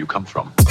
You come from? That